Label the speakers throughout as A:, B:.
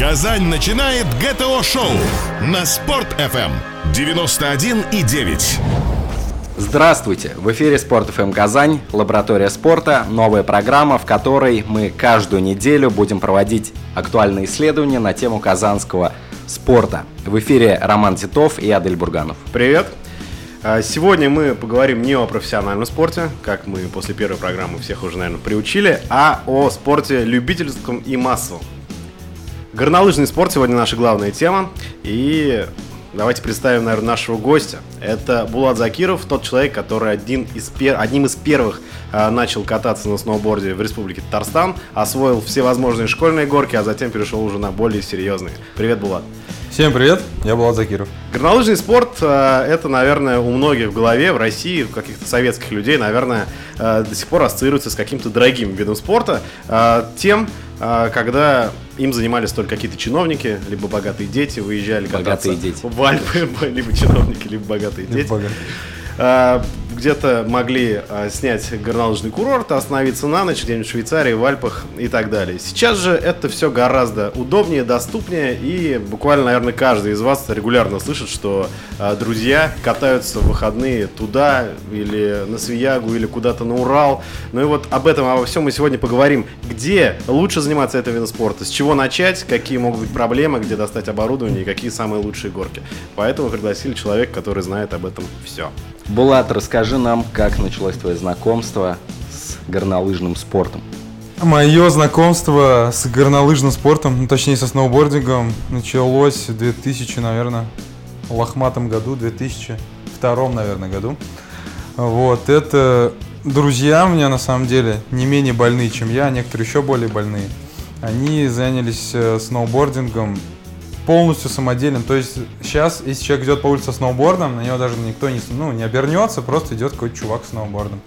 A: Казань начинает ГТО-шоу на Спорт-ФМ 91,9.
B: Здравствуйте! В эфире Спорт ФМ Казань, лаборатория спорта, новая программа, в которой мы каждую неделю будем проводить актуальные исследования на тему казанского спорта. В эфире Роман Титов и Адель Бурганов.
C: Привет! А, Сегодня мы поговорим не о профессиональном спорте, как мы после первой программы всех уже, наверное, приучили, а о спорте любительском и массовом. Горнолыжный спорт сегодня наша главная тема. И давайте представим, наверное, нашего гостя. Это Булат Закиров, тот человек, который один из пер... одним из первых а, начал кататься на сноуборде в республике Татарстан, освоил все возможные школьные горки, а затем перешел уже на более серьезные. Привет, Булат.
D: Всем привет, я Булат Закиров.
C: Горнолыжный спорт э, это, наверное, у многих в голове, в России, у каких-то советских людей, наверное, э, до сих пор ассоциируется с каким-то дорогим видом спорта. э, Тем, когда им занимались только какие-то чиновники, либо богатые дети, выезжали
B: Богатые
C: кататься
B: дети.
C: в Альпы, либо чиновники, либо богатые дети.
D: Богатые.
C: Где-то могли э, снять горнолыжный курорт, остановиться на ночь где-нибудь в Швейцарии, в Альпах и так далее. Сейчас же это все гораздо удобнее, доступнее, и буквально, наверное, каждый из вас регулярно слышит, что э, друзья катаются в выходные туда, или на Свиягу, или куда-то на Урал. Ну и вот об этом, обо всем мы сегодня поговорим. Где лучше заниматься этим видом спорта, с чего начать, какие могут быть проблемы, где достать оборудование и какие самые лучшие горки. Поэтому пригласили человека, который знает об этом все.
B: Булат, расскажи нам, как началось твое знакомство с горнолыжным спортом.
D: Мое знакомство с горнолыжным спортом, ну, точнее со сноубордингом, началось в 2000, наверное, лохматом году, 2002, наверное, году. Вот, это друзья у меня на самом деле не менее больные, чем я, а некоторые еще более больные. Они занялись э, сноубордингом полностью самодельным. То есть сейчас, если человек идет по улице со сноубордом, на него даже никто не, ну, не обернется, просто идет какой-то чувак с сноубордом.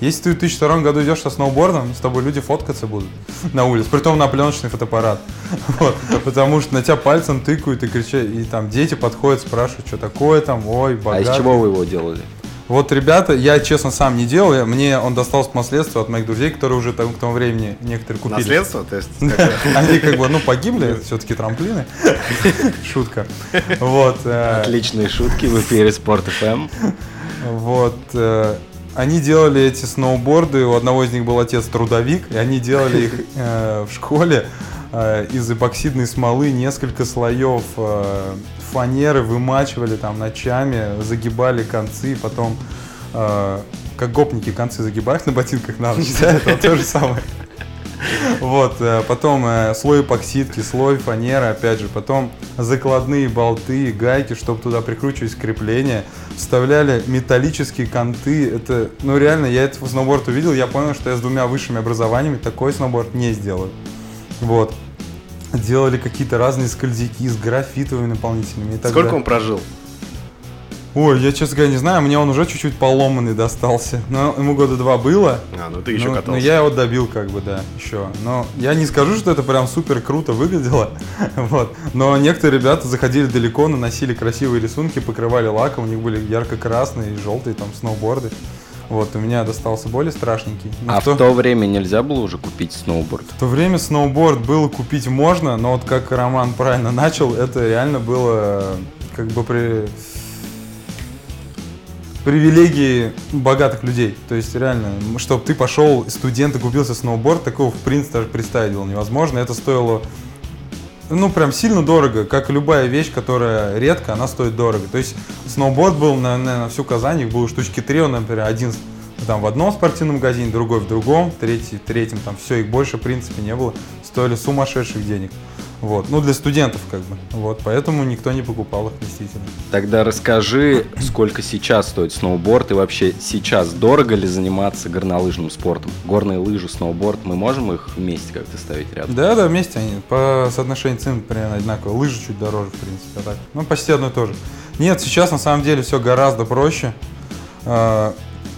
D: Если ты в 2002 году идешь со сноубордом, с тобой люди фоткаться будут на улице, притом на пленочный фотоаппарат. Вот. Потому что на тебя пальцем тыкают и кричат, и там дети подходят, спрашивают, что такое там, ой,
B: А
D: богатый.
B: из чего вы его делали?
D: Вот, ребята, я, честно, сам не делал, я- мне он достался по наследству от моих друзей, которые уже там, к тому времени некоторые купили.
C: Наследство? То есть,
D: Они как бы, ну, погибли, все-таки трамплины. Шутка. Вот. э,
B: Отличные шутки в эфире Спорт ФМ.
D: Вот. э, Они делали эти сноуборды, у одного из них был отец трудовик, и они делали их э, в школе из эпоксидной смолы, несколько слоев э, фанеры вымачивали там ночами, загибали концы, потом э, как гопники концы загибают на ботинках на ночь, это то же самое. Вот, э, потом э, слой эпоксидки, слой фанеры, опять же, потом закладные болты, гайки, чтобы туда прикручивать крепления, вставляли металлические конты, это, ну реально, я этот сноуборд увидел, я понял, что я с двумя высшими образованиями такой сноуборд не сделаю. Вот. Делали какие-то разные скользяки с графитовыми наполнителями и так
C: Сколько
D: далее.
C: он прожил?
D: Ой, я, честно говоря, не знаю, мне он уже чуть-чуть поломанный достался. Но ему года два было,
C: А, ну ты еще
D: ну,
C: катался.
D: ну, я его добил, как бы, да, еще. Но я не скажу, что это прям супер круто выглядело. вот. Но некоторые ребята заходили далеко, наносили красивые рисунки, покрывали лаком, у них были ярко-красные и желтые там сноуборды. Вот, у меня достался более страшненький. Но
B: А
D: в то,
B: в то время нельзя было уже купить сноуборд?
D: в то время сноуборд было купить можно, но вот как Роман правильно начал, это реально было э, как бы при привилегии богатых людей. То есть реально, чтобы ты пошел, студент и купился сноуборд, такого в принципе даже представить было невозможно. Это стоило ну, прям сильно дорого, как и любая вещь, которая редко, она стоит дорого. То есть сноуборд был на, на, всю Казань, их было штучки три, он, например, один там в одном спортивном магазине, другой в другом, третий в третьем, там все, их больше в принципе не было, стоили сумасшедших денег. Вот, ну для студентов как бы, вот, поэтому никто не покупал их действительно.
B: Тогда расскажи, сколько сейчас стоит сноуборд и вообще сейчас дорого ли заниматься горнолыжным спортом? Горные лыжи, сноуборд, мы можем их вместе как-то ставить рядом?
D: Да, да, вместе они по соотношению цен примерно одинаково. Лыжи чуть дороже, в принципе, а так. Ну, почти одно и то же. Нет, сейчас на самом деле все гораздо проще.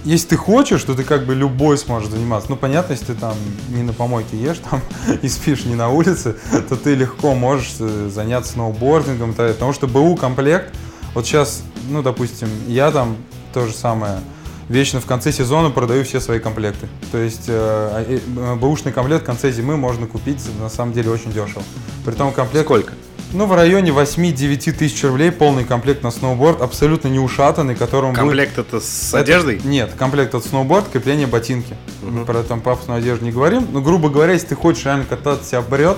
D: А, Если ты хочешь, то ты как бы любой сможешь заниматься. Ну, понятно, если ты там не на помойке ешь там и спишь не на улице, то ты легко можешь э, заняться сноубордингом и так далее. Потому что БУ комплект, вот сейчас, ну, допустим, я там то же самое вечно в конце сезона продаю все свои комплекты. То есть э, э, бэушный комплект в конце зимы можно купить на самом деле очень дешево. Притом комплект...
B: Сколько?
D: Ну, в районе 8-9 тысяч рублей полный комплект на сноуборд, абсолютно не ушатанный, которому
C: Комплект это с
D: Это-
C: одеждой?
D: Нет, комплект от сноуборд, крепление ботинки. Мы про там пафосную одежду не говорим. Но, грубо говоря, если ты хочешь реально кататься, себя брет,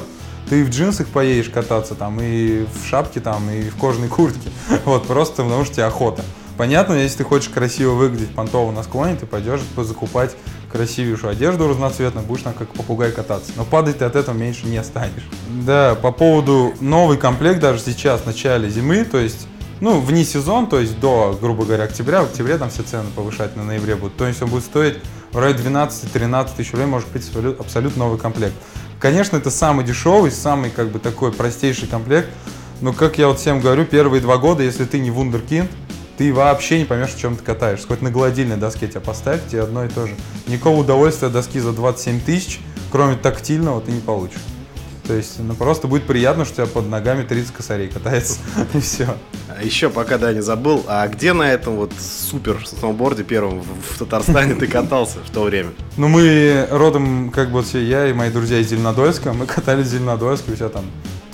D: ты в джинсах поедешь кататься, там, и в шапке, там, и в кожаной куртке. Вот, просто потому что тебе охота. Понятно, если ты хочешь красиво выглядеть понтово на склоне, ты пойдешь закупать красивейшую одежду разноцветную, будешь там как попугай кататься. Но падать ты от этого меньше не станешь. Да, по поводу новый комплект даже сейчас, в начале зимы, то есть ну, вне сезон, то есть до, грубо говоря, октября, в октябре там все цены повышать на ноябре будут. То есть он будет стоить в районе 12-13 тысяч рублей, может быть, абсолют- абсолютно новый комплект. Конечно, это самый дешевый, самый как бы такой простейший комплект, но, как я вот всем говорю, первые два года, если ты не вундеркинд, ты вообще не поймешь, в чем ты катаешься. Хоть на гладильной доске тебя поставь, тебе одно и то же. Никакого удовольствия доски за 27 тысяч, кроме тактильного, ты не получишь. То есть, ну, просто будет приятно, что у тебя под ногами 30 косарей катается, и все.
C: А Еще пока, да, не забыл, а где на этом вот супер сноуборде первом в, в Татарстане ты катался в то время?
D: Ну, мы родом, как бы я и мои друзья из Зеленодольска, мы катались в Зеленодольске, у тебя там,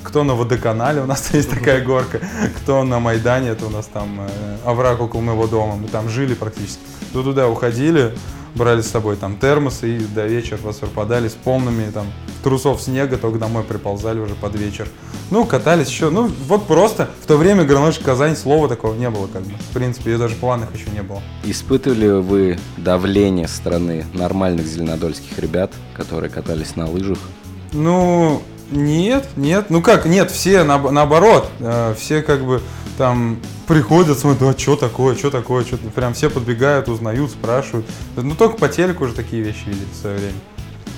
D: кто на водоканале, у нас есть такая горка, кто на Майдане, это у нас там э, овраг около моего дома, мы там жили практически. То туда уходили, брали с собой там термосы и до вечера вас пропадали с полными там трусов снега, только домой приползали уже под вечер. Ну, катались еще, ну, вот просто в то время Горнольщик Казань слова такого не было, как бы. В принципе, и даже в планах еще не было.
B: Испытывали вы давление со стороны нормальных зеленодольских ребят, которые катались на лыжах?
D: Ну, нет, нет. Ну как, нет, все наоб- наоборот. Э, все как бы там приходят, смотрят, а что такое, что такое, что прям все подбегают, узнают, спрашивают. Ну только по телеку уже такие вещи видели в свое время.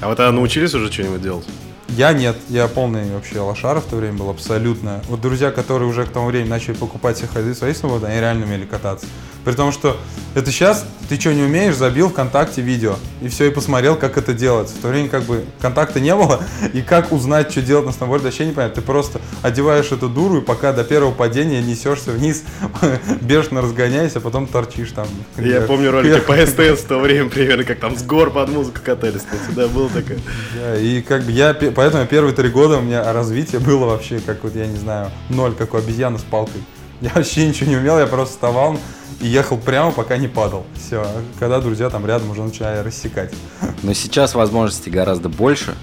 C: А вот а научились уже что-нибудь делать?
D: Я нет, я полный вообще лошара в то время был абсолютно. Вот друзья, которые уже к тому времени начали покупать себе ходы свои свободы, они реально умели кататься. При том, что это сейчас ты что не умеешь, забил ВКонтакте видео и все, и посмотрел, как это делается. В то время как бы контакта не было, и как узнать, что делать на сноуборде, вообще не понятно. Ты просто одеваешь эту дуру, и пока до первого падения несешься вниз, бешено разгоняясь, а потом торчишь там.
C: Я помню ролики по СТС в то время примерно, как там с гор под музыку катались. Всегда было такое.
D: Да, и как бы я, поэтому первые три года у меня развитие было вообще, как вот, я не знаю, ноль, как у обезьяны с палкой. Я вообще ничего не умел, я просто вставал и ехал прямо, пока не падал. Все, когда друзья там рядом уже начали рассекать.
B: Но сейчас возможностей гораздо больше,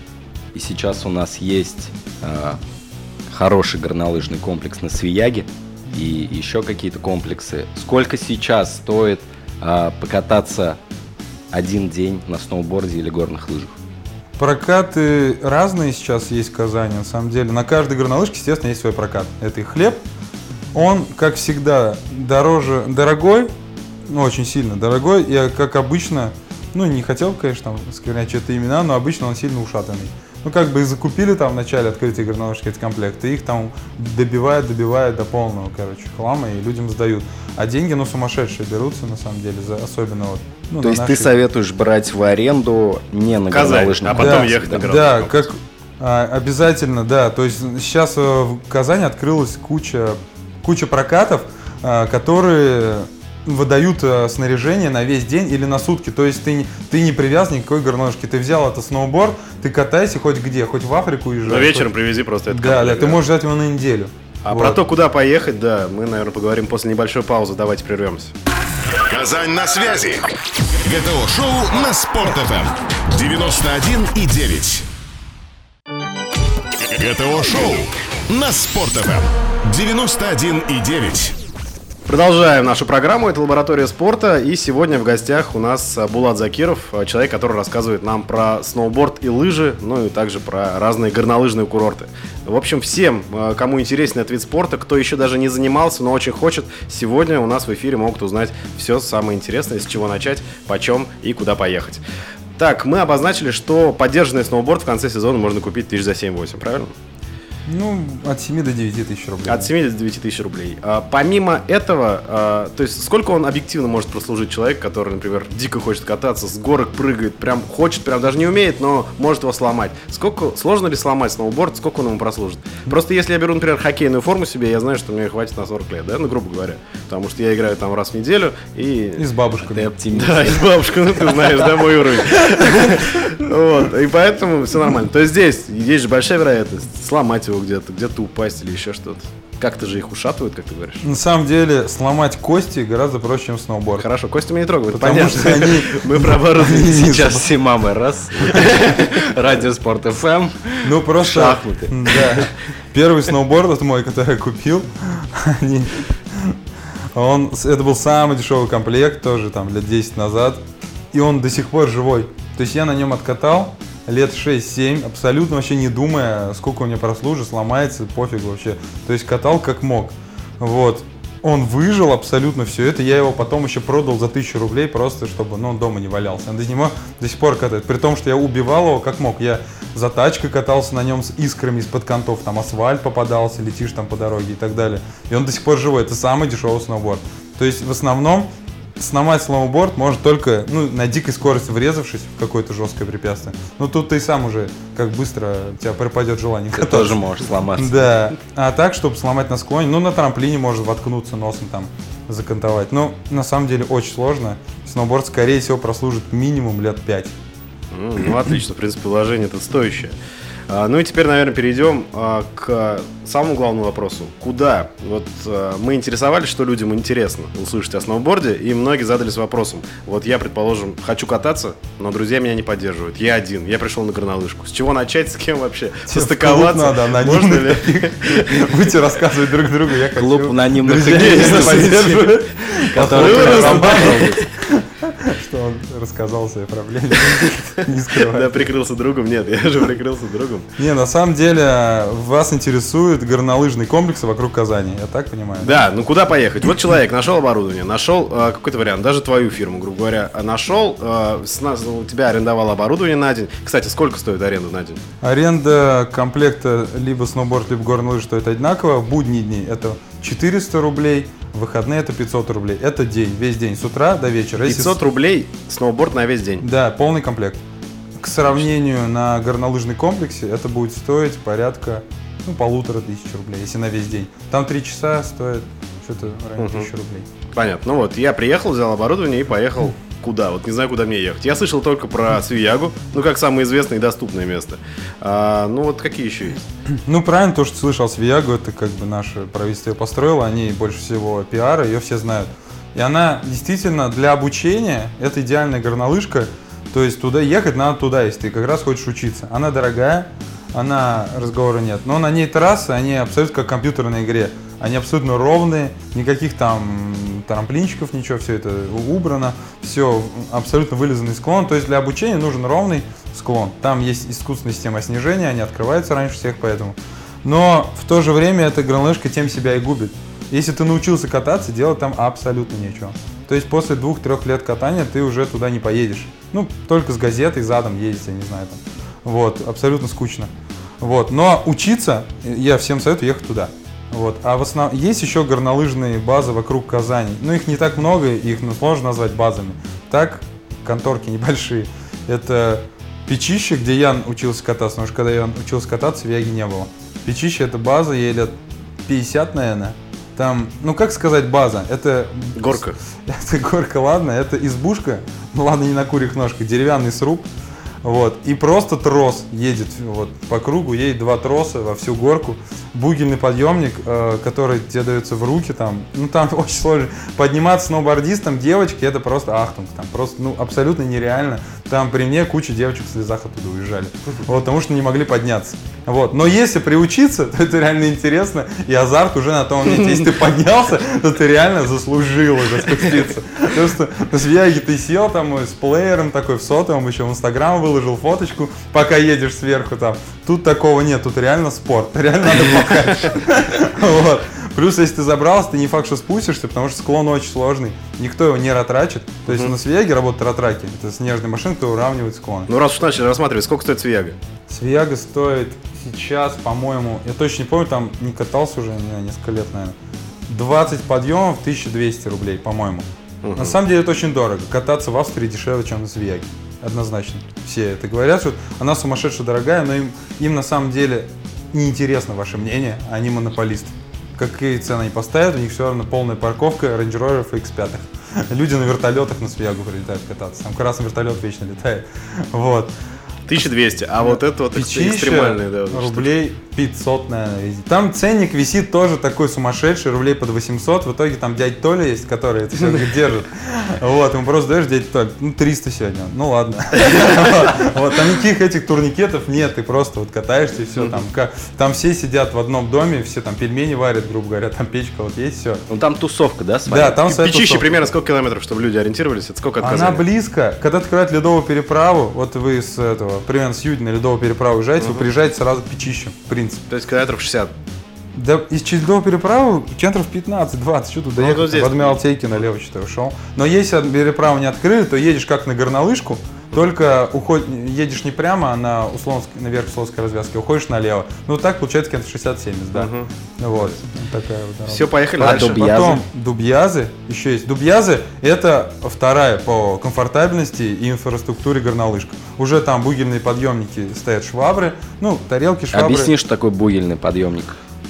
B: и сейчас у нас есть э, хороший горнолыжный комплекс на Свияге и еще какие-то комплексы. Сколько сейчас стоит э, покататься один день на сноуборде или горных лыжах?
D: Прокаты разные сейчас есть в Казани, на самом деле. На каждой горнолыжке, естественно, есть свой прокат. Это и хлеб. Он, как всегда, дороже, дорогой, ну, очень сильно дорогой. И, как обычно, ну, не хотел, конечно, там, сквернять что-то имена, но обычно он сильно ушатанный. Ну, как бы и закупили там в начале открытия горнолыжки эти комплекты, их там добивают, добивают до полного, короче, хлама, и людям сдают. А деньги, ну, сумасшедшие берутся, на самом деле, за, особенно вот. ну,
B: То
D: на
B: есть ты
D: нашей-
B: советуешь брать в аренду не на
C: Казань,
B: горнолыжном
C: а потом
B: комплексе,
C: ехать на
B: да?
D: Да, как а, обязательно, да. То есть сейчас э, в Казани открылась куча, куча прокатов, а, которые выдают э, снаряжение на весь день или на сутки. То есть ты, не- ты не привязан ни к какой. Ты взял это сноуборд, ты катайся хоть где, хоть в Африку езжай.
C: Но вечером
D: хоть-
C: привези просто это.
D: Да, да, ты можешь взять его на неделю.
C: А
D: Вот.
C: про то, куда поехать, да, мы, наверное, поговорим после небольшой паузы. Давайте прервемся.
A: Казань на связи. ГТО-шоу на Спорт-ФМ. 91 и 9. ГТО-шоу на Спорт-ФМ. 91 и 9.
C: Продолжаем нашу программу. Это лаборатория спорта. И сегодня в гостях у нас Булат Закиров, а, человек, который рассказывает нам про сноуборд и лыжи, ну и также про разные горнолыжные курорты. В общем, всем, а, кому интересен этот вид спорта, кто еще даже не занимался, но очень хочет, сегодня у нас в эфире могут узнать все самое интересное, с чего начать, почем и куда поехать. Так, мы обозначили, что поддержанный сноуборд в конце сезона можно купить тысяч за 7-8, правильно?
D: Ну, от 7 до 9 тысяч рублей.
C: От 7 до 9 тысяч рублей. А, помимо этого, а, то есть сколько он объективно может прослужить человек, который, например, дико хочет кататься, с горок прыгает, прям хочет, прям даже не умеет, но может его сломать. Сколько, сложно ли сломать сноуборд, сколько он ему прослужит? Просто если я беру, например, хоккейную форму себе, я знаю, что мне хватит на 40 лет, да, ну, грубо говоря. Потому что я играю там раз в неделю и...
D: И с бабушкой.
B: Ты оптимист.
C: Да, и с бабушкой, ну ты знаешь, да, мой уровень. Вот, и поэтому все нормально. То есть здесь есть же большая вероятность сломать его где-то, где-то упасть или еще что-то. Как-то же их ушатывают, как ты говоришь.
D: На самом деле, сломать кости гораздо проще, чем сноуборд.
C: Хорошо, Костя меня не трогает,
D: Потому
C: понятно.
D: что они-
C: Мы про оборудование.
B: Сейчас все мамы раз. Радио Спорт. ФМ.
D: Ну просто...
B: Шахматы.
D: Да. Первый сноуборд вот мой, который я купил, они- он, это был самый дешевый комплект, тоже там лет 10 назад, и он до сих пор живой. То есть я на нем откатал лет 6-7, абсолютно вообще не думая, сколько у меня прослужит, сломается, пофиг вообще. То есть катал как мог. Вот. Он выжил абсолютно все это. Я его потом еще продал за тысячу рублей, просто чтобы ну, он дома не валялся. Он до, него до сих пор катает. При том, что я убивал его как мог. Я за тачкой катался на нем с искрами из-под контов. Там асфальт попадался, летишь там по дороге и так далее. И он до сих пор живой. Это самый дешевый сноуборд. То есть в основном сломать сноуборд может только ну, на дикой скорости врезавшись в какое-то жесткое препятствие. Но тут ты и сам уже как быстро у тебя пропадет желание
B: Ты
D: кататься.
B: тоже можешь сломаться.
D: Да. А так, чтобы сломать на склоне, ну, на трамплине может воткнуться носом там, закантовать. Но на самом деле очень сложно. Сноуборд, скорее всего, прослужит минимум лет 5.
C: М, Ну, отлично, в принципе, положение это стоящее. А, Ну и теперь, наверное, перейдем а, к самому главному вопросу. Куда? Вот а, мы интересовались, что людям интересно услышать о сноуборде, и многие задались вопросом. Вот я, предположим, хочу кататься, но друзья меня не поддерживают. Я один, я пришел на горнолыжку. С чего начать, с кем вообще состыковаться?
D: надо,
C: Можно
D: анонимно.
C: ли?
D: Будете рассказывать друг другу, я хочу.
B: Клуб анонимных
D: Друзья меня Что он рассказал о своей проблеме. Не скрывай.
C: Да, прикрылся другом? Нет, я же прикрылся другом.
D: Не, на самом деле вас интересуют горнолыжные комплексы вокруг Казани, я так понимаю?
C: Да, ну куда поехать? Вот человек нашел оборудование, нашел э, какой-то вариант, даже твою фирму, грубо говоря, а нашел, э, с нас, у тебя арендовал оборудование на день. Кстати, сколько стоит аренда на день?
D: Аренда комплекта либо сноуборд, либо горные лыжи стоит одинаково. В будние дни это 400 рублей, выходные это 500 рублей. Это день, весь день, с утра до вечера. Если
C: 500 рублей сноуборд на весь день.
D: Да, полный комплект. К сравнению на горнолыжный комплексе это будет стоить порядка ну, полутора тысяч рублей, если на весь день. Там три часа стоит что-то в районе
C: Мгм.
D: тысячи рублей.
C: Понятно. Ну вот, я приехал, взял оборудование и поехал куда? Вот не знаю, куда мне ехать. Я слышал только про Свиягу, ну как самое известное и доступное место. А, ну вот какие еще есть?
D: Ну, правильно, то, что слышал, Свиягу, это как бы наше правительство ее построило, они больше всего пиара, ее все знают. И она действительно для обучения, это идеальная горнолыжка, то есть туда ехать надо туда, если ты как раз хочешь учиться. Она дорогая, она разговора нет, но на ней трассы, они абсолютно как в компьютерной игре. Они абсолютно ровные, никаких там трамплинчиков, ничего, все это убрано, все абсолютно вылизанный склон. То есть для обучения нужен ровный склон. Там есть искусственная система снижения, они открываются раньше всех, поэтому. Но в то же время эта гранлыжка тем себя и губит. Если ты научился кататься, делать там абсолютно нечего. То есть после двух-трех лет катания ты уже туда не поедешь. Ну, только с газетой задом ездить, я не знаю там. Вот, абсолютно скучно. Вот, но учиться, я всем советую ехать туда. Вот. А в основном есть еще горнолыжные базы вокруг Казани. Ну, их не так много, их сложно назвать базами. Так, конторки небольшие. Это Печище, где я учился кататься, потому что когда я учился кататься, в Яге не было. Печище это база, ей лет 50, наверное. Там, ну как сказать база, это...
C: Горка.
D: Это горка, ладно, это избушка, ну ладно, не на курьих ножках, деревянный сруб, вот, и просто трос едет вот по кругу, едет два троса во всю горку, бугельный подъемник, э, который тебе дается в руки, там, ну там очень сложно, подниматься сноубордистом девочки, это просто ахтунг, там. Просто, ну, абсолютно нереально, там при мне куча девочек в слезах оттуда уезжали, вот, потому что не могли подняться, вот, но если приучиться, то это реально интересно, и азарт уже на том моменте, если ты поднялся, то ты реально заслужил уже спуститься, потому что на Свияге ты сел там с плеером такой в сотовом, еще в Инстаграм выложил фоточку, пока едешь сверху там, тут такого нет, тут реально спорт, реально надо пахать, вот. Плюс, если ты забрался, ты не факт, что спустишься, потому что склон очень сложный. Никто его не ратрачит. То есть на Свияге работают ратраки. Это снежная машина, которая уравнивает склон.
C: Ну, раз уж начали рассматривать, сколько стоит Свияга?
D: Свияга стоит сейчас, по-моему, я точно не помню, там не катался уже не знаю, несколько лет, наверное. 20 подъемов, 1200 рублей, по-моему. На самом деле это очень дорого. Кататься в Австрии дешевле, чем на Свияге. Однозначно. Все это говорят, что она сумасшедше дорогая, но им, им на самом деле неинтересно ваше мнение, они монополисты. Какие цены они поставят, у них все равно полная парковка Range Rover и X5. Люди на вертолетах на Свиягу прилетают кататься. Там красный вертолет вечно летает. Вот.
C: 1200, а вот это вот
D: Пятища
C: экстремальный, да.
D: рублей 500, наверное, везде. Там ценник висит тоже такой сумасшедший, рублей под 800. В итоге там дядя Толя есть, который это все держит. Вот, ему просто даешь, дядя Толя, ну 300 сегодня. Ну ладно. Вот, там никаких этих турникетов нет, ты просто вот катаешься и все. Там, там все сидят в одном доме, все там пельмени варят, грубо говоря, там печка вот есть, все.
B: Ну там тусовка, да, своя?
D: Да, там своя
C: Печище примерно сколько километров, чтобы люди ориентировались? Это сколько от
D: Она близко. Когда открывают ледовую переправу, вот вы с этого, примерно с Юди на ледовую переправу уезжаете, вы приезжаете сразу Печищу, в принципе.
C: То есть километров 60.
D: Да, из через ледовую переправу километров 15-20, что тут доехать?
C: вот здесь.
D: в Адмиралтейке налево что-то ушел. Но если переправу не открыли, то едешь как на горнолыжку, только уход... едешь не прямо, а на Услонск- наверх Условской развязки, уходишь налево. Ну так получается километров 60-70, да. Вот, такая вот дорога.
C: Все, поехали
B: А
C: дальше.
B: Дубьязы?
D: Потом дубьязы, еще есть. Дубьязы это вторая по комфортабельности и инфраструктуре горнолыжка. Уже там бугельные подъемники стоят швабры, ну, тарелки, швабры.
B: Объясни, что такое бугельный подъемник.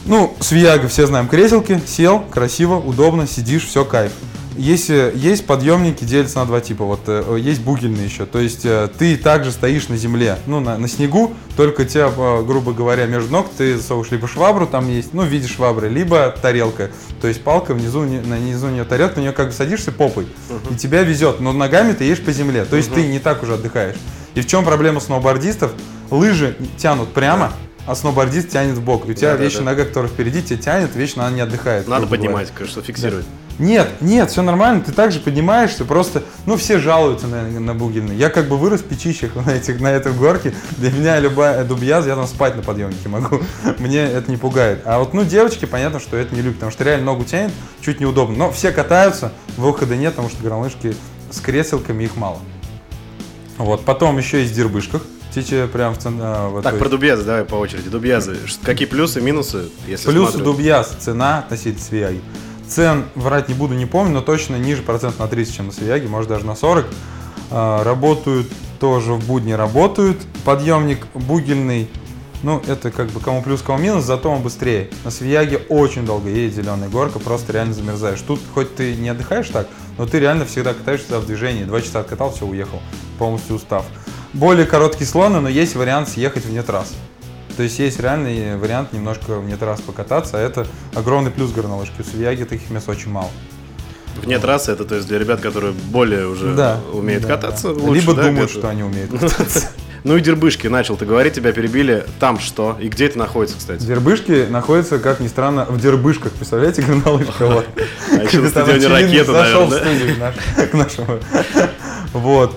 D: Ну, с Виага все знаем креселки, сел, красиво, удобно, сидишь, все кайф. Есть, есть подъемники, делятся на два типа. Вот э, есть бугельные еще. То есть э, ты также стоишь на земле, ну, на, на снегу, только тебя, э, грубо говоря, между ног ты засовываешь либо швабру, там есть, ну, в виде швабры, либо тарелка. То есть палка внизу, на низу нее тарелка, на нее как бы садишься попой, и тебя везет, но ногами ты едешь по земле. То есть ты не так уже отдыхаешь. И в чем проблема сноубордистов? Лыжи тянут прямо, а сноубордист тянет в бок. И у тебя
C: Да-да-да.
D: вечно нога, которая впереди, тебя тянет, вечно она не отдыхает.
C: Надо
D: говоря.
C: поднимать, конечно, фиксировать.
D: Нет, нет, все нормально, ты также поднимаешься, просто, ну, все жалуются на, на бугельный. Я как бы вырос в печищах на, этих, на этой горке, для меня любая дубьяза, я там спать на подъемнике могу, мне это не пугает. А вот, ну, девочки, понятно, что это не любят, потому что реально ногу тянет, чуть неудобно. Но все катаются, выхода нет, потому что горнолыжки с креселками их мало. Вот, потом еще есть в дербышках, тече прям в цен- а, вот
C: Так, про Дубьязы давай по очереди. Дубьязы. Какие плюсы, минусы, если
D: Плюс
C: смотрим?
D: Дубьяс, цена относительно Свияги. Цен, врать не буду, не помню, но точно ниже процент на 30, чем на Свияге, может даже на 40. А, работают тоже в будни работают. Подъемник бугельный, ну это как бы кому плюс, кому минус, зато он быстрее. На Свияге очень долго едет зеленая горка, просто реально замерзаешь. Тут хоть ты не отдыхаешь так, но ты реально всегда катаешься в движении. Два часа откатал, все, уехал, полностью устав. Более короткие слоны, но есть вариант съехать вне трасс. То есть есть реальный вариант немножко вне трасс покататься, а это огромный плюс горнолыжки. У Свияги таких мест очень мало.
C: Вне трассы, это то есть для ребят, которые более уже умеют
D: да,
C: кататься.
D: да.
C: лучше,
D: Либо
C: да,
D: думают, что они умеют кататься.
C: Ну и дербышки, начал ты говорить, тебя перебили. Там что? И где это находится, кстати?
D: Дербышки находятся, как ни странно, в дербышках. Представляете, горнолыжка? Вот.
C: А еще на стадионе ракета,
D: зашел в
C: наверное,
D: студию к нашему. Вот.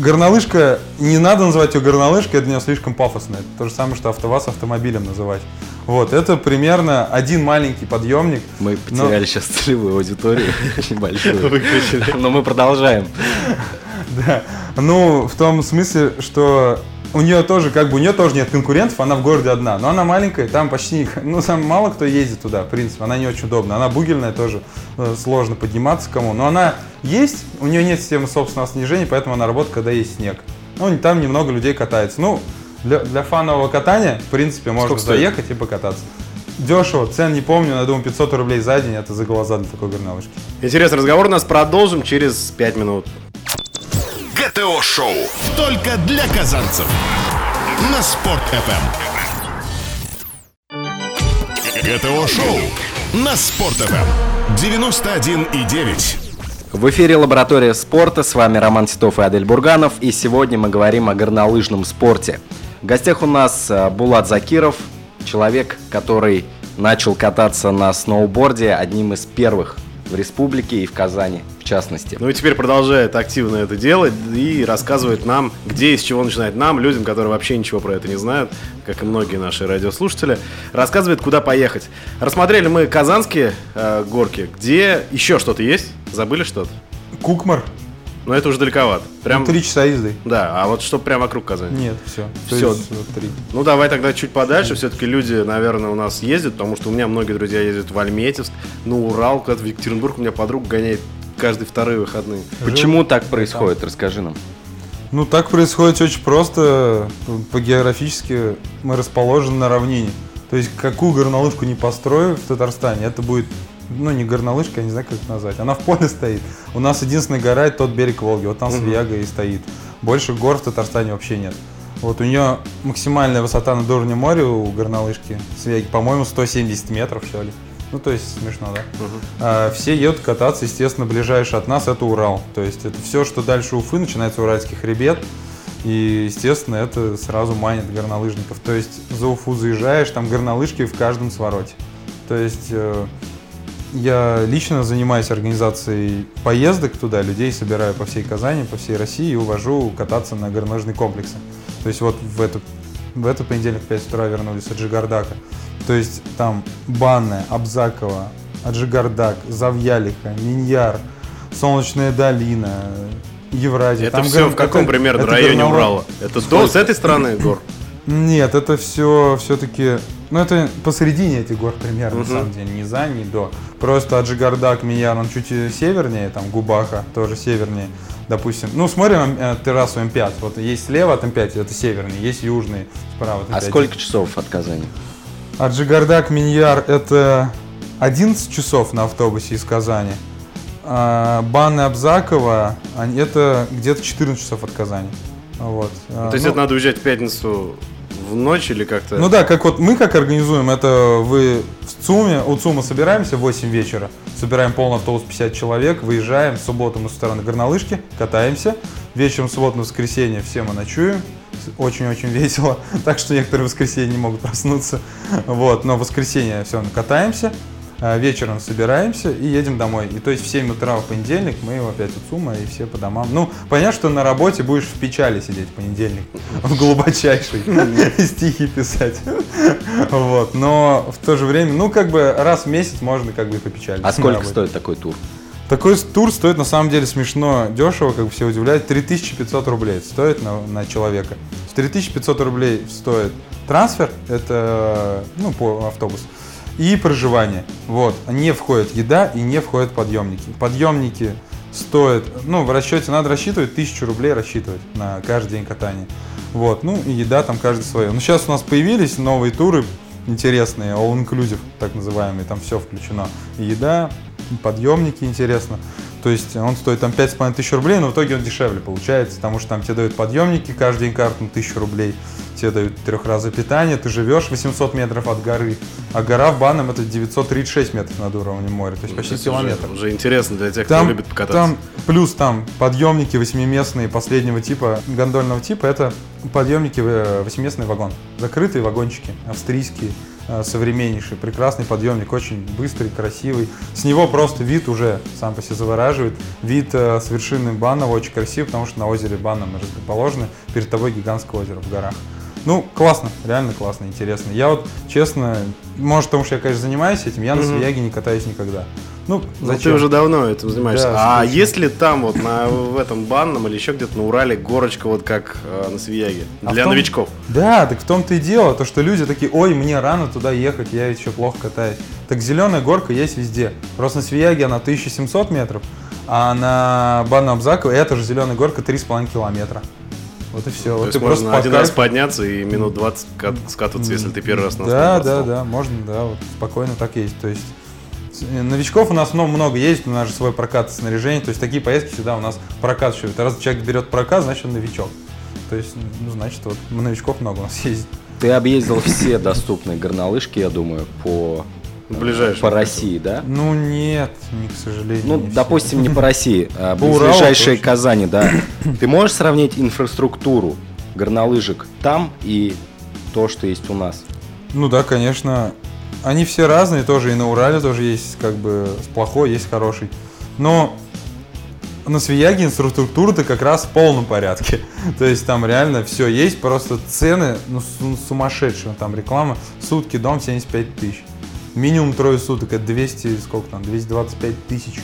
D: Горнолыжка, не надо называть ее горнолыжкой, это для нее слишком пафосно. Это то же самое, что АвтоВАЗ автомобилем называть. Вот, это примерно один маленький подъемник.
B: Мы
D: Но-
B: потеряли сейчас целевую аудиторию, очень большую.
C: Выключили.
B: Но мы продолжаем.
D: Да. Ну, в том смысле, что у нее тоже, как бы, у нее тоже нет конкурентов, она в городе одна. Но она маленькая, там почти, ну, там мало кто ездит туда, в принципе, она не очень удобна. Она бугельная тоже, э, сложно подниматься кому. Но она есть, у нее нет системы собственного снижения, поэтому она работает, когда есть снег. Ну, там немного людей катается. Ну, для, для фанового катания, в принципе, можно
C: Сколько стоит?
D: заехать и покататься. Дешево, цен не помню, но я думаю, 500 рублей за день, это за глаза для такой горнолыжки.
C: Интересный разговор у нас продолжим через 5 минут.
A: ГТО-шоу. Только для казанцев. На Спорт ФМ. ГТО-шоу. На Спорт ФМ. 91,9.
B: В эфире «Лаборатория спорта». С вами Роман Титов и Адель Бурганов. И сегодня мы говорим о горнолыжном спорте. В гостях у нас э, Булат Закиров, человек, который начал кататься на сноуборде одним из первых в республике и в Казани, частности.
C: Ну и теперь продолжает активно это делать и рассказывает нам, где и с чего начинать нам, людям, которые вообще ничего про это не знают, как и многие наши радиослушатели, рассказывает, куда поехать. Рассмотрели мы казанские э, горки, где еще что-то есть? Забыли что-то?
D: Кукмар.
C: Но это уже далековато. Прям,
D: Три часа езды.
C: да, а вот что прям вокруг Казани?
D: Нет, все.
C: Всё.
D: три.
C: Ну давай тогда чуть подальше. Все-таки люди, наверное, у нас ездят, потому что у меня многие друзья ездят в Альметьевск, ну Урал, куда-то в Екатеринбург. У меня подруга гоняет каждые вторые выходные.
B: Почему так происходит? Расскажи нам.
D: Ну, так происходит очень просто. По географически мы расположены на равнине. То есть, какую горнолыжку не построю в Татарстане, это будет, ну, не горнолыжка, я не знаю, как это назвать. Она в поле стоит. У нас единственная гора – это тот берег Волги. Вот там Свияга и стоит. Больше гор в Татарстане вообще нет. Вот у нее максимальная высота над уровнем моря у горнолыжки Свияги, по-моему, 170 метров, что ли. Ну, то есть смешно, да? А, все едут кататься, естественно, ближайший от нас это Урал. То есть это все, что дальше Уфы, начинается Уральский хребет. И, естественно, это сразу манит горнолыжников. То есть за Уфу заезжаешь, там горнолыжки в каждом свороте. То есть э, я лично занимаюсь организацией поездок туда, людей собираю по всей Казани, по всей России и увожу кататься на горнолыжные комплексы. То есть вот в эту в этот понедельник в 5 утра вернулись от Джигардака. То есть там Банная, Абзакова, Аджигардак, Завьялиха, Миньяр, Солнечная долина, Евразия.
C: Это
D: Там
C: все
D: гор-
C: в каком
D: это-
C: примерно
D: это
C: районе
D: горноло-
C: Урала? Это до, с этой стороны гор?
D: Нет, это все все-таки... Ну, это посередине этих гор примерно, на самом деле. Ни за, ни до. Просто Аджигардак, Миньяр, он чуть севернее, там Губаха тоже севернее. Допустим, ну, смотрим э, трассу М5. Вот есть слева от М5, это северный, есть южный, справа от М5.
B: А сколько часов от Казани?
D: Аджигардак, Миньяр это 11 часов на автобусе из Казани. А Банны Абзакова, они- это где-то 14 часов от Казани. Вот. А,
C: То есть
D: ну,
C: это надо уезжать в пятницу в ночь или как-то?
D: Ну да, как вот мы как организуем, это вы в ЦУМе, у ЦУМа собираемся в 8 вечера, собираем полный автобус 50 человек, выезжаем, в субботу мы со стороны горнолыжки, катаемся, вечером в субботу на воскресенье все мы ночуем, очень-очень весело, так что некоторые в воскресенье не могут проснуться, вот, но в воскресенье все, катаемся, вечером собираемся и едем домой. И то есть в 7 утра в понедельник мы опять у ЦУМа и все по домам. Ну, понятно, что на работе будешь в печали сидеть в понедельник, в глубочайшей, стихи писать. Вот, но в то же время, ну, как бы раз в месяц можно как бы и попечалиться.
B: А сколько стоит такой тур?
D: Такой тур стоит на самом деле смешно, дешево, как бы все удивляет. 3500 рублей стоит на, на человека. В 3500 рублей стоит трансфер, это ну, по автобус, и проживание. Вот. Не входит еда и не входят подъемники. Подъемники стоят, ну, в расчете надо рассчитывать, 1000 рублей рассчитывать на каждый день катания. Вот, ну и еда там каждый свое. Ну, сейчас у нас появились новые туры интересные, all-inclusive, так называемые, там все включено. И еда, подъемники, интересно. То есть он стоит там 5,5 тысяч рублей, но в итоге он дешевле получается, потому что там тебе дают подъемники каждый день карту на 1000 рублей, тебе дают трехразовое питание, ты живешь 800 метров от горы, а гора в Банном это 936 метров над уровнем моря, то есть почти
C: Это
D: километр.
C: Уже, уже интересно для тех, кто
D: Там,
C: любит покататься.
D: там плюс там подъемники восьмиместные последнего типа, гондольного типа, это подъемники э, восьмиместный вагон. Закрытые вагончики, австрийские, современнейший, прекрасный подъемник, очень быстрый, красивый. С него просто вид уже сам по себе завораживает. Вид э, с вершины Банного очень красивый, потому что на озере Банном мы расположены, перед тобой гигантское озеро в горах. Ну, классно, реально классно, интересно. Я вот, честно, может, потому что я, конечно, занимаюсь этим, я на Свияге не катаюсь никогда. Ну,
C: Ну,
D: зачем?
C: ты уже давно этим занимаешься.
D: Да,
C: а
D: скучно.
C: есть ли там вот на, в этом банном или еще где-то на Урале горочка вот как э, на Свияге?
D: А
C: Для
D: том-
C: новичков.
D: Да, так в том-то и дело, то что люди такие, ой, мне рано туда ехать, я еще плохо катаюсь. Так зеленая горка есть везде. Просто на Свияге она 1700 метров, а на Банном Абзаково это же зеленая горка 3,5 километра. Вот и все.
C: То
D: вот
C: есть
D: ты
C: можно
D: просто
C: один
D: по
C: раз подняться и минут 20 кат- скатываться, если ты первый раз на
D: Да, да, да, можно, да, вот спокойно так есть. То есть э, новичков у нас много, много ездит, у нас же свой прокат снаряжения, то есть такие поездки всегда у нас прокатывают. Раз человек берет прокат, значит он новичок. То есть, ну, значит, вот новичков много у нас ездит.
B: Ты объездил все доступные горнолыжки, я думаю, по,
C: Ближайшие.
B: по России, да?
D: Ну нет, не к сожалению.
B: Ну, допустим, не по России, а
D: По точно.
B: Казани, да. Ты можешь сравнить инфраструктуру горнолыжек там и то, что есть у нас?
D: Ну да, конечно. Они все разные, тоже и на Урале тоже есть как бы плохой, есть хороший. Но на Свияге инфраструктура-то как раз в полном порядке. То есть там реально все есть, просто цены ну, су- сумасшедшие. Там реклама, сутки дом 75 тысяч. Минимум трое суток, это 200, сколько там, 225 тысяч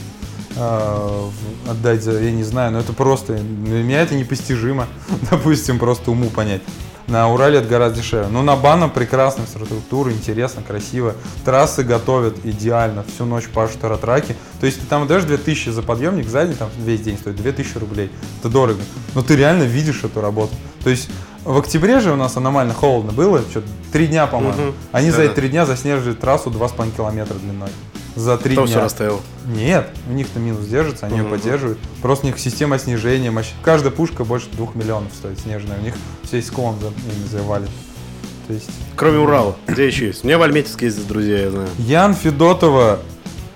D: в- отдать за, я не знаю, но это просто, для меня это непостижимо, допустим, просто уму понять. На Урале это гораздо дешевле. Но на Банном прекрасная инфраструктура, интересно, красиво. Трассы готовят идеально, всю ночь пашут траки. То есть ты там отдаешь 2000 за подъемник сзади, там весь день стоит 2000 рублей. Это дорого. Но ты реально видишь эту работу. То есть в октябре же у нас аномально холодно было, что три дня, по-моему.
C: Мгм.
D: Они за
C: Да-да.
D: эти три дня заснежили трассу 2,5 километра длиной. За три
C: Кто
D: дня.
C: все расставил?
D: Нет, у них-то минус держится, они ее
C: Мгм.
D: поддерживают. Просто у них система снижения. мощ- Каждая пушка больше двух миллионов стоит снежная. У них весь склон за ими завалит. То есть
C: Кроме Урала, где еще есть? У меня в Альметьевске ездят друзья, я знаю.
D: Ян Федотова.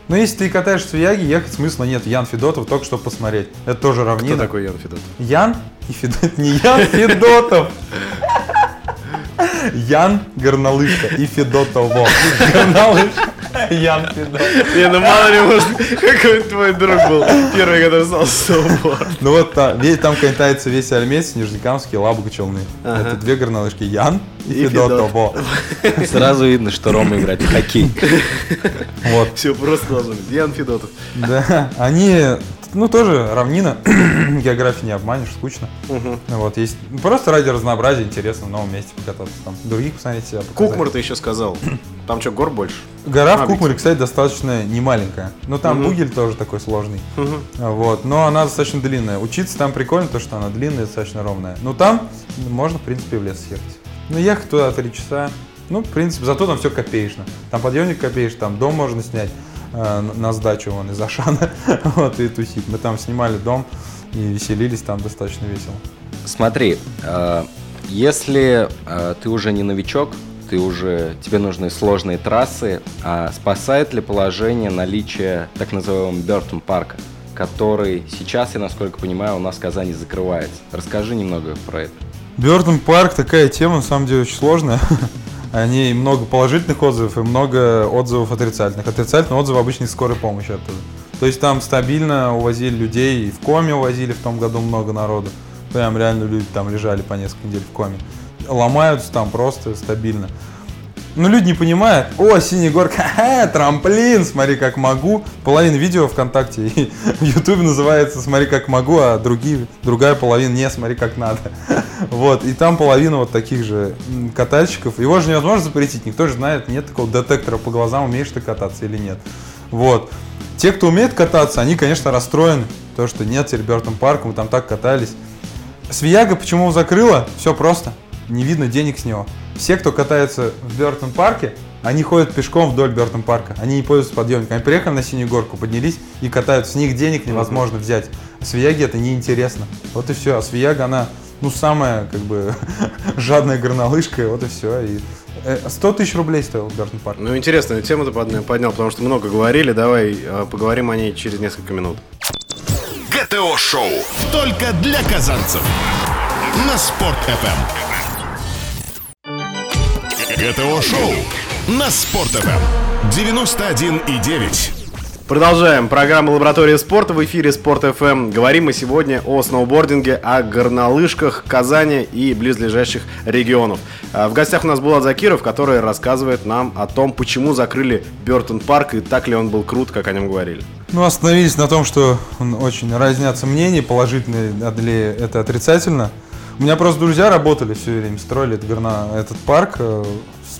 D: Ну, если ты катаешься в Свияге, ехать смысла нет. Ян Федотов только что посмотреть. Это тоже
C: Кто
D: равнина.
C: такой Ян Федотов?
D: Ян и Федотов. Не Ян Федотов. Ян Горнолыжка и Федотово. Горнолыжка. Ян Федотов.
C: Не, ну мало ли, может, какой твой друг был первый, который стал сноуборд.
D: Ну вот та- весь, там катается весь Альмец, Нижнекамский, Лабуга, Челны.
C: Ага.
D: Это две горнолыжки. Ян и,
C: И
D: Федотово.
B: Сразу видно, что Рома играет в хоккей.
D: Вот.
C: Все просто должно быть. Ян Федотов.
D: Да, они, ну, тоже равнина, географии не обманешь, скучно. Вот, есть, просто ради разнообразия интересно в новом месте покататься, там, других посмотреть себя показать.
C: Кукмар ты еще сказал. Там что, гор больше?
D: Гора в
C: А,
D: Кукмаре, кстати, достаточно немаленькая, но там бугель тоже такой сложный, вот, но она достаточно длинная. Учиться там прикольно, то, что она длинная, достаточно ровная. Но там можно, в принципе, в лес съехать. Ну, ехать туда три часа, ну, в принципе, зато там все копеечно. Там подъемник копеешь, там дом можно снять э, на сдачу вон из Ашана, вот, и тусить. Мы там снимали дом и веселились там достаточно весело.
B: Смотри, э, если э, ты уже не новичок, ты уже тебе нужны сложные трассы, а спасает ли положение наличие так называемого Бертон парка, который сейчас, я насколько понимаю, у нас в Казани закрывается. Расскажи немного про это.
D: Бёртон парк такая тема, на самом деле, очень сложная. О ней много положительных отзывов и много отзывов отрицательных. Отрицательные отзывы обычно из скорой помощи оттуда. То есть там стабильно увозили людей, и в коме увозили в том году много народу. Прям реально люди там лежали по несколько недель в коме. Ломаются там просто стабильно. Но люди не понимают, о, синий горка, ха, трамплин, смотри, как могу. Половина видео ВКонтакте и в Ютубе называется «Смотри, как могу», а другие, другая половина «Не, смотри, как надо». Вот, и там половина вот таких же катальщиков. Его же невозможно запретить, никто же знает, нет такого детектора по глазам, умеешь ты кататься или нет. Вот. Те, кто умеет кататься, они, конечно, расстроены, то, что нет теперь Бертон парка, мы там так катались. Свияга почему закрыла? Все просто. Не видно денег с него. Все, кто катается в Бертон парке, они ходят пешком вдоль Бертон парка. Они не пользуются подъемником. Они приехали на синюю горку, поднялись и катаются. С них денег невозможно взять. Свияге это неинтересно. Вот и все. А Свияга, она, ну, самая, как бы, жадная горнолыжка, вот и все. И э, 100 тысяч рублей стоил Бертон парк.
C: Ну, интересную тему ты подня- поднял, потому что много говорили. Давай э, поговорим о ней через несколько минут.
A: ГТО-шоу. Только для казанцев. На Спорт ФМ. ГТО-шоу. На Спорт ФМ. 91,9.
C: Продолжаем. Программа «Лаборатория спорта» в эфире Спорт ФМ. Говорим мы сегодня о сноубординге, о горнолыжках Казани и близлежащих регионов. А, В гостях у нас Булат Закиров, который рассказывает нам о том, почему закрыли Бертон парк и так ли он был крут, как о нем говорили.
D: Ну, остановились на том, что он очень разнятся мнения, положительные ли это отрицательно. У меня просто друзья работали все время, строили этот, горно, этот парк. э,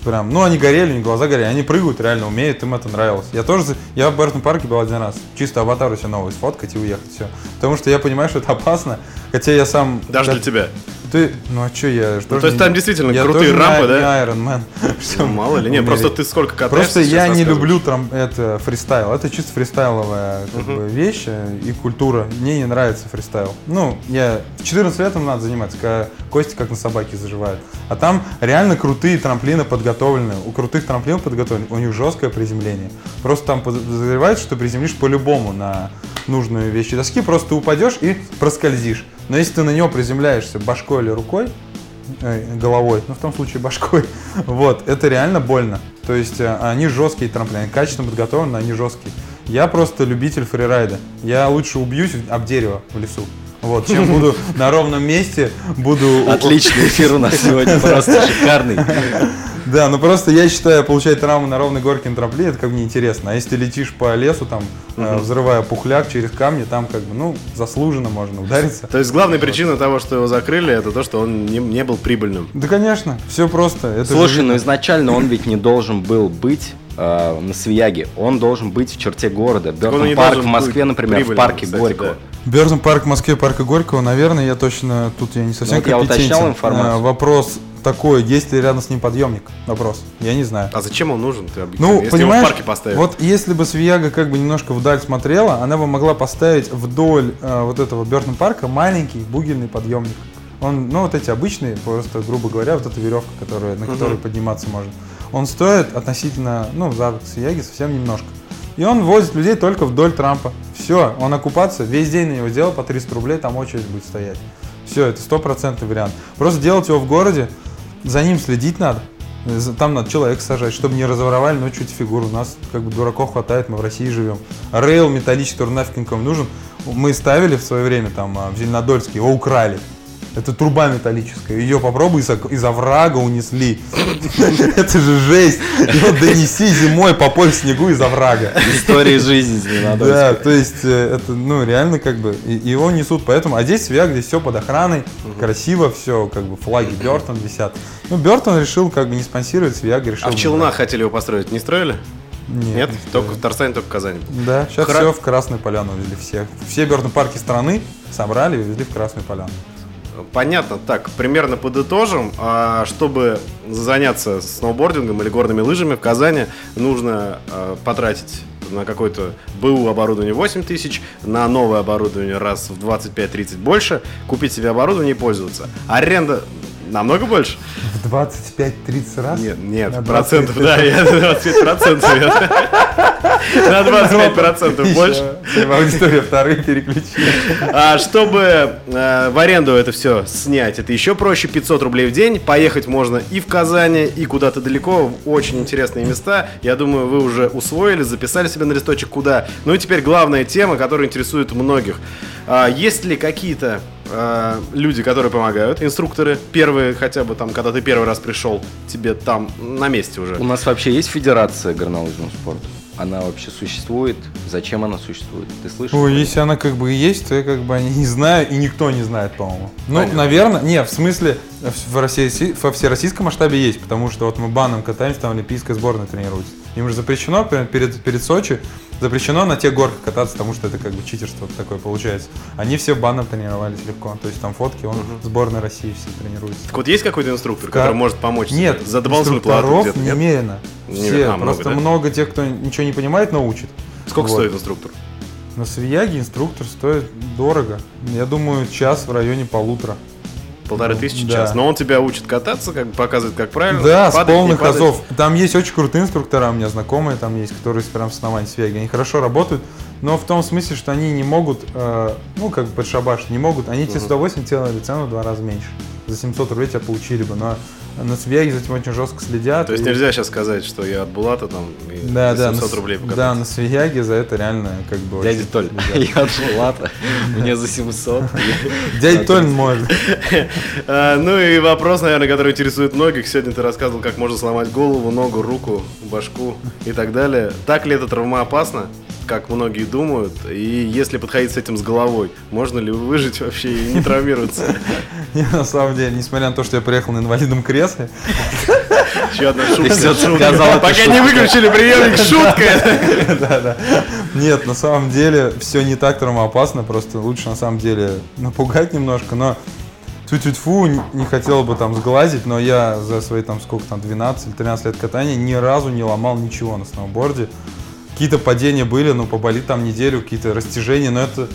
D: прям, ну, они горели, у них глаза горели, они прыгают, реально умеют, им это нравилось. Я тоже, я в Бертон парке был один раз, чисто аватару себе новый сфоткать и уехать, все. Потому что я понимаю, что это опасно, хотя я сам...
C: Даже
D: как-
C: для тебя.
D: Ты, ну а что я? тоже
C: то есть
D: не-
C: там действительно
D: я
C: крутые рампы, да?
D: Не Iron Man,
C: Ну, мало ли. Не, просто ты сколько катаешься,
D: Просто я не люблю трам- это фристайл. Это чисто фристайловая как бы, вещь э, и культура. Мне не нравится фристайл. Ну, я в 14 лет надо заниматься, когда кости как на собаке заживают. А там реально крутые трамплины подготовлены. У крутых трамплинов подготовлены, у них жесткое приземление. Просто там подозревают, что приземлишь по-любому на нужную вещь доски, просто упадешь и проскользишь. Но если ты на него приземляешься башкой или рукой, э, головой, ну в том случае башкой, вот, это реально больно. То есть э, они жесткие трамплины, качественно подготовлены, они жесткие. Я просто любитель фрирайда. Я лучше убьюсь об дерево в лесу. Вот, чем буду на ровном месте, буду...
B: Отличный эфир у нас сегодня, просто шикарный.
D: Да, ну просто я считаю, получать травму на ровной горке на трамплине, это как бы неинтересно. А если ты летишь по лесу, там, э, взрывая пухляк через камни, там как бы, ну, заслуженно можно удариться.
C: То есть главная причина того, что его закрыли, это то, что он не, не был прибыльным.
D: Да, конечно, все просто. Это же
B: Слушай, ну
D: видно.
B: изначально он ведь не должен был быть э, на Свияге. Он должен быть в черте города.
C: он и
B: Бёртон
C: не
B: парк в Москве, например, в парке
C: кстати,
B: Горького.
C: да.
D: Бёрзен парк в Москве, парка Горького, наверное, я точно, тут я не совсем
B: Ну, вот я
D: компетентен.
B: уточнял информацию.
D: Э, Вопрос такой, есть ли рядом с ним подъемник? Вопрос, я не знаю.
C: А зачем он нужен, ты?
D: Ну,
C: Если
D: понимаешь,
C: его в парке поставить.
D: вот если бы Свияга как бы немножко вдаль смотрела, она бы могла поставить вдоль э, вот этого Бёртон парка маленький бугельный подъемник. Он, ну, вот эти обычные, просто, грубо говоря, вот эта веревка, которая, на которой подниматься можно. Он стоит относительно, ну, за Свияги совсем немножко. И он возит людей только вдоль Трампа. Все, он окупаться, весь день на него делал по 300 рублей, там очередь будет стоять. Все, это стопроцентный вариант. Просто делать его в городе, за ним следить надо. Там надо человека сажать, чтобы не разворовали, ну, чуть фигуру. У нас как бы дураков хватает, мы в России живем. Рейл металлический, который нафиг никому нужен. Мы ставили в свое время там а, в Зеленодольске, его украли. Это труба металлическая. Ее попробуй из, оврага унесли. Это же жесть. Его донеси зимой по полю снегу из оврага.
B: Истории жизни.
D: Да, то есть э, это, ну, реально как бы, его несут, поэтому, а здесь Свяг, здесь все под охраной, красиво все, как бы флаги Бертон висят. Ну, Бертон решил как бы не спонсировать Свяг, решил...
C: А в Челнах хотели его построить, не строили?
D: Нет,
C: Нет?
D: не
C: только в Тарсане, только в Казани.
D: Да, сейчас
C: Хра-
D: все в Красную Поляну увезли все. Все Бертон парки страны собрали и увезли в Красную Поляну.
C: Понятно. Так, примерно подытожим. А, чтобы заняться сноубордингом или горными лыжами в Казани, нужно а, потратить на какое-то БУ оборудование 8 тысяч, на новое оборудование раз в 25-30 больше, купить себе оборудование и пользоваться. Аренда намного больше?
D: В 25-30 раз?
C: Нет, нет,
D: На
C: процентов,
D: 25.
C: да, я 25 процентов. На 25 процентов больше.
D: Ещё Аудитория вторые переключили.
C: А чтобы э, в аренду это все снять, это еще проще, 500 рублей в день. Поехать можно и в Казани, и куда-то далеко, в очень интересные места. Я думаю, вы уже усвоили, записали себе на листочек куда. Ну и теперь главная тема, которая интересует многих. А, есть ли какие-то э, люди, которые помогают, инструкторы, первые хотя бы там, когда ты первый раз пришел, тебе там на месте уже?
B: У нас вообще есть федерация горнолыжного спорта? Она вообще существует? Зачем она существует? Ты слышишь?
D: Ой, если она как бы и есть, то я как бы не знаю, и никто не знает, по-моему. Ну,
C: Понятно.
D: наверное, не, в смысле, в, России, во всероссийском масштабе есть, потому что вот мы баном катаемся, там олимпийская сборная тренируется. Им же запрещено перед, перед, перед Сочи, запрещено на тех горках кататься, потому что это как бы читерство такое получается. Они все баном тренировались легко, то есть там фотки, он сборной России все тренируются.
C: Так вот есть какой-то инструктор,
D: Ка-
C: который может помочь?
D: Нет,
C: за дополнительную плату где-то,
D: немерено.
C: Не-
D: Все,
C: а, много,
D: просто
C: да?
D: много тех, кто ничего не понимает, научит.
C: Сколько
D: Вот.
C: стоит инструктор?
D: На Свияге инструктор стоит дорого. Я думаю, час в районе полутора.
C: Полторы тысячи
D: Да.
C: час. Но он тебя учит кататься, как показывает, как правильно.
D: Да, с
C: падать, не
D: полных
C: падать.
D: азов. Там есть очень крутые инструктора, у меня знакомые там есть, которые прям с основания Свияги. Они хорошо работают, но в том смысле, что они не могут, э, ну, как бы подшабаш, не могут. Они тебе с удовольствием делали цену в два раза меньше. За 700 рублей тебя получили бы, но на Свияге за этим очень жестко следят.
C: То есть
D: и-
C: нельзя сейчас сказать, что я от Булата там и
D: Да,
C: за
D: да,
C: 700
D: на,
C: рублей покататься.
D: да, на Свияге за это реально как бы
B: Дядя Толь, я от Булата, мне за 700.
D: Дядя Толь может.
C: А, ну и вопрос, наверное, который интересует многих. Сегодня ты рассказывал, как можно сломать голову, ногу, руку, башку и так далее. Так ли это травмоопасно, как многие думают? И если подходить с этим с головой, можно ли выжить вообще и не травмироваться?
D: На самом деле, несмотря на то, что я приехал на инвалидном кресле,
C: Еще одна шутка. Пока не выключили приемник, шутка.
D: Нет, на самом деле все не так травмоопасно, просто лучше на самом деле напугать немножко, но тьфу тьфу не хотел бы там сглазить, но я за свои там сколько там 12 или 13 лет катания ни разу не ломал ничего на сноуборде. Какие-то падения были, но поболит там неделю, какие-то растяжения, но это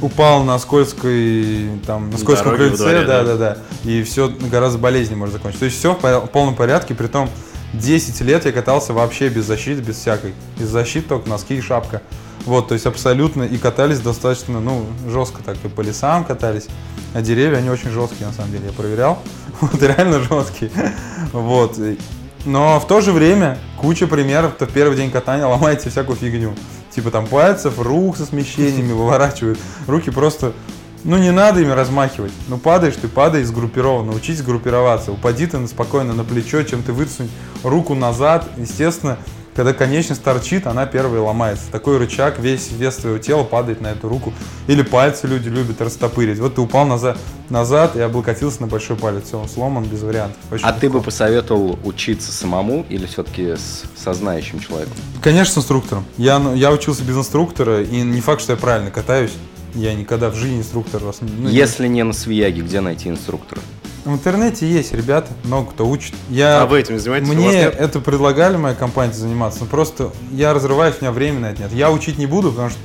D: упал на скользкой, там, на скользком
C: Дороге во
D: крыльце,
C: дворе, да?
D: да, да, да, и все гораздо болезненнее может закончиться. То есть все в полном порядке, при том 10 лет я катался вообще без защиты, без всякой. Без защиты только носки и шапка. Вот, то есть абсолютно, и катались достаточно, ну, жестко так, и по лесам катались. А деревья, они очень жесткие, на самом деле, я проверял. Вот, реально жесткие. Вот. Но в то же время куча примеров, кто в первый день катания ломаете всякую фигню. Типа там пальцев, рук со смещениями выворачивают. Руки просто ну не надо ими размахивать. Ну падаешь ты, падай сгруппированно, учись группироваться. Упади ты спокойно на плечо, чем ты высунь руку назад. Естественно, когда конечность торчит, она первая ломается. Такой рычаг, весь вес твоего тела падает на эту руку. Или пальцы люди любят растопырить. Вот ты упал назад, назад и облокотился на большой палец. Все, он сломан без вариантов.
B: Очень а легко. ты бы посоветовал учиться самому или все-таки с, со знающим человеком?
D: Конечно, с инструктором. Я, ну, я учился без инструктора, и не факт, что я правильно катаюсь. Я никогда в жизни инструктор вас
B: ну, Если не на Свияге, где найти инструктора?
D: В интернете есть ребята, много кто учит. Я,
C: а вы этим занимаетесь?
D: Мне это предлагали моя компания заниматься, но просто я разрываюсь, у меня времени на это нет. Я учить не буду, потому что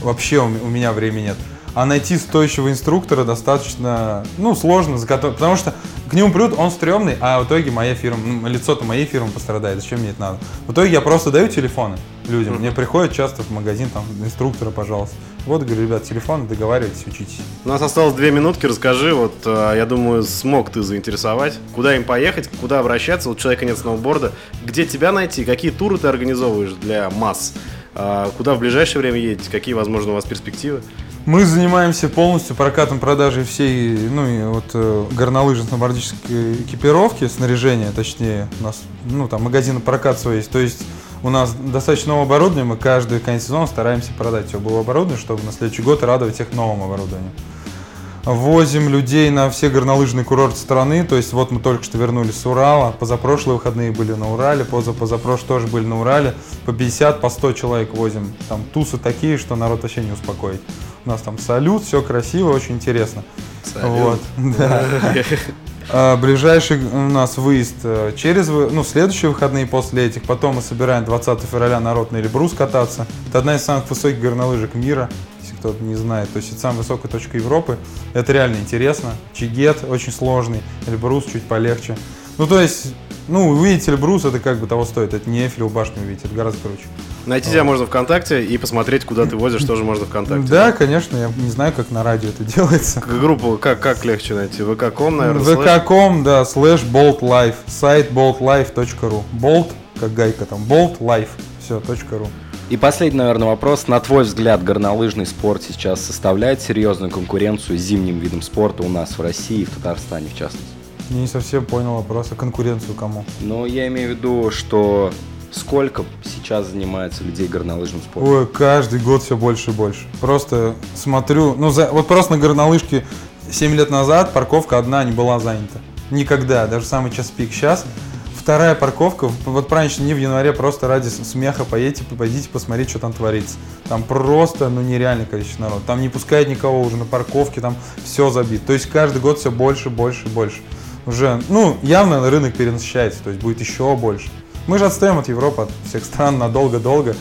D: вообще у меня времени нет. А найти стоящего инструктора достаточно, ну, сложно, потому что к нему придут, он стрёмный, а в итоге моя фирма, ну, лицо-то моей фирмы пострадает, зачем мне это надо? В итоге я просто даю телефоны людям, мне приходят часто в магазин, там, инструктора, пожалуйста. Вот, говорю, ребят, телефон, договаривайтесь, учитесь.
C: У нас осталось две минутки, расскажи, вот, э, я думаю, смог ты заинтересовать, куда им поехать, куда обращаться, вот у человека нет сноуборда, где тебя найти, какие туры ты организовываешь для масс, а, куда в ближайшее время едете, какие, возможно, у вас перспективы?
D: Мы занимаемся полностью прокатом продажи всей, ну, и вот э, горнолыжно-сноубордической экипировки, снаряжения, точнее, у нас, ну, там, магазин прокат свой есть, то есть у нас достаточно нового оборудования, мы каждый конец сезона стараемся продать все было оборудование, чтобы на следующий год радовать всех новым оборудованием. Возим людей на все горнолыжные курорты страны, то есть вот мы только что вернулись с Урала, позапрошлые выходные были на Урале, поза позапрошлые тоже были на Урале, по 50, по 100 человек возим, там тусы такие, что народ вообще не успокоить. У нас там салют, все красиво, очень интересно. Салют. Вот, да. А, ближайший у нас выезд э, через, ну, следующие выходные после этих. Потом мы собираем 20 февраля народ на Эльбрус кататься. Это одна из самых высоких горнолыжек мира, если кто-то не знает. То есть это самая высокая точка Европы. Это реально интересно. Чигет очень сложный, Эльбрус чуть полегче. Ну, то есть, ну, увидеть Эльбрус, это как бы того стоит. Это не Эйфелеву башню увидеть, это гораздо круче.
C: Найти тебя можно ВКонтакте и посмотреть, куда ты возишь, тоже можно ВКонтакте.
D: Да, конечно, я не знаю, как на радио это делается.
C: Группу как, как легче найти? vk.com, наверное?
D: vk.com, да, слэш boltlife, сайт boltlife.ru. Bolt, как гайка там, boltlife, все, .ru.
B: И последний, наверное, вопрос. На твой взгляд, горнолыжный спорт сейчас составляет серьезную конкуренцию с зимним видом спорта у нас в России и в Татарстане, в частности?
D: Я не совсем понял вопрос, а конкуренцию кому?
B: Ну, я имею в виду, что Сколько сейчас занимается людей горнолыжным спортом?
D: Ой, каждый год все больше и больше. Просто смотрю, ну за, вот просто на горнолыжке 7 лет назад парковка одна не была занята. Никогда, даже самый час пик. Сейчас вторая парковка, вот праздничные дни в январе просто ради смеха поедете, пойдите посмотреть, что там творится. Там просто, ну, нереальное количество народа. Там не пускает никого уже на парковке, там все забито. То есть каждый год все больше, больше, больше. Уже, ну, явно рынок перенасыщается, то есть будет еще больше. Мы же отстаем от Европы, от всех стран надолго-долго.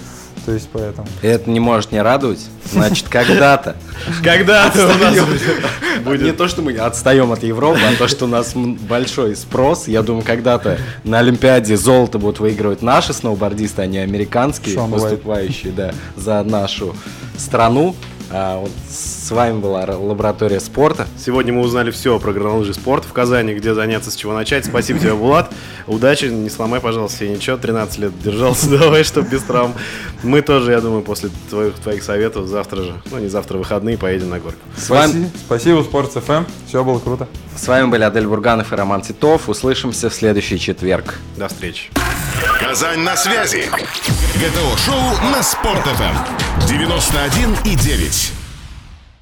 D: То есть поэтому.
B: Это не может не радовать. Значит, когда-то.
C: Когда-то у нас
B: будет. Не то, что мы отстаем от Европы, а то, что у нас большой спрос. Я думаю, когда-то на Олимпиаде золото будут выигрывать наши сноубордисты, а не американские, выступающие да, за нашу страну. А, вот с вами была лаборатория спорта.
C: Сегодня мы узнали все про горнолыжный спорт в Казани, где заняться, с чего начать. Спасибо тебе, Булат. Удачи, не сломай, пожалуйста, себе ничего. 13 лет держался, давай, чтобы без травм. Мы тоже, я думаю, после твоих, твоих советов завтра же, ну не завтра, выходные, поедем на горку.
D: С вами... Спасибо, Спорт ФМ. Все было круто.
B: С вами были Адель Бурганов и Роман Титов. Услышимся в следующий четверг.
C: До встречи.
A: Казань на связи. ГТО-шоу на Спорт-ФМ. 91 и 9.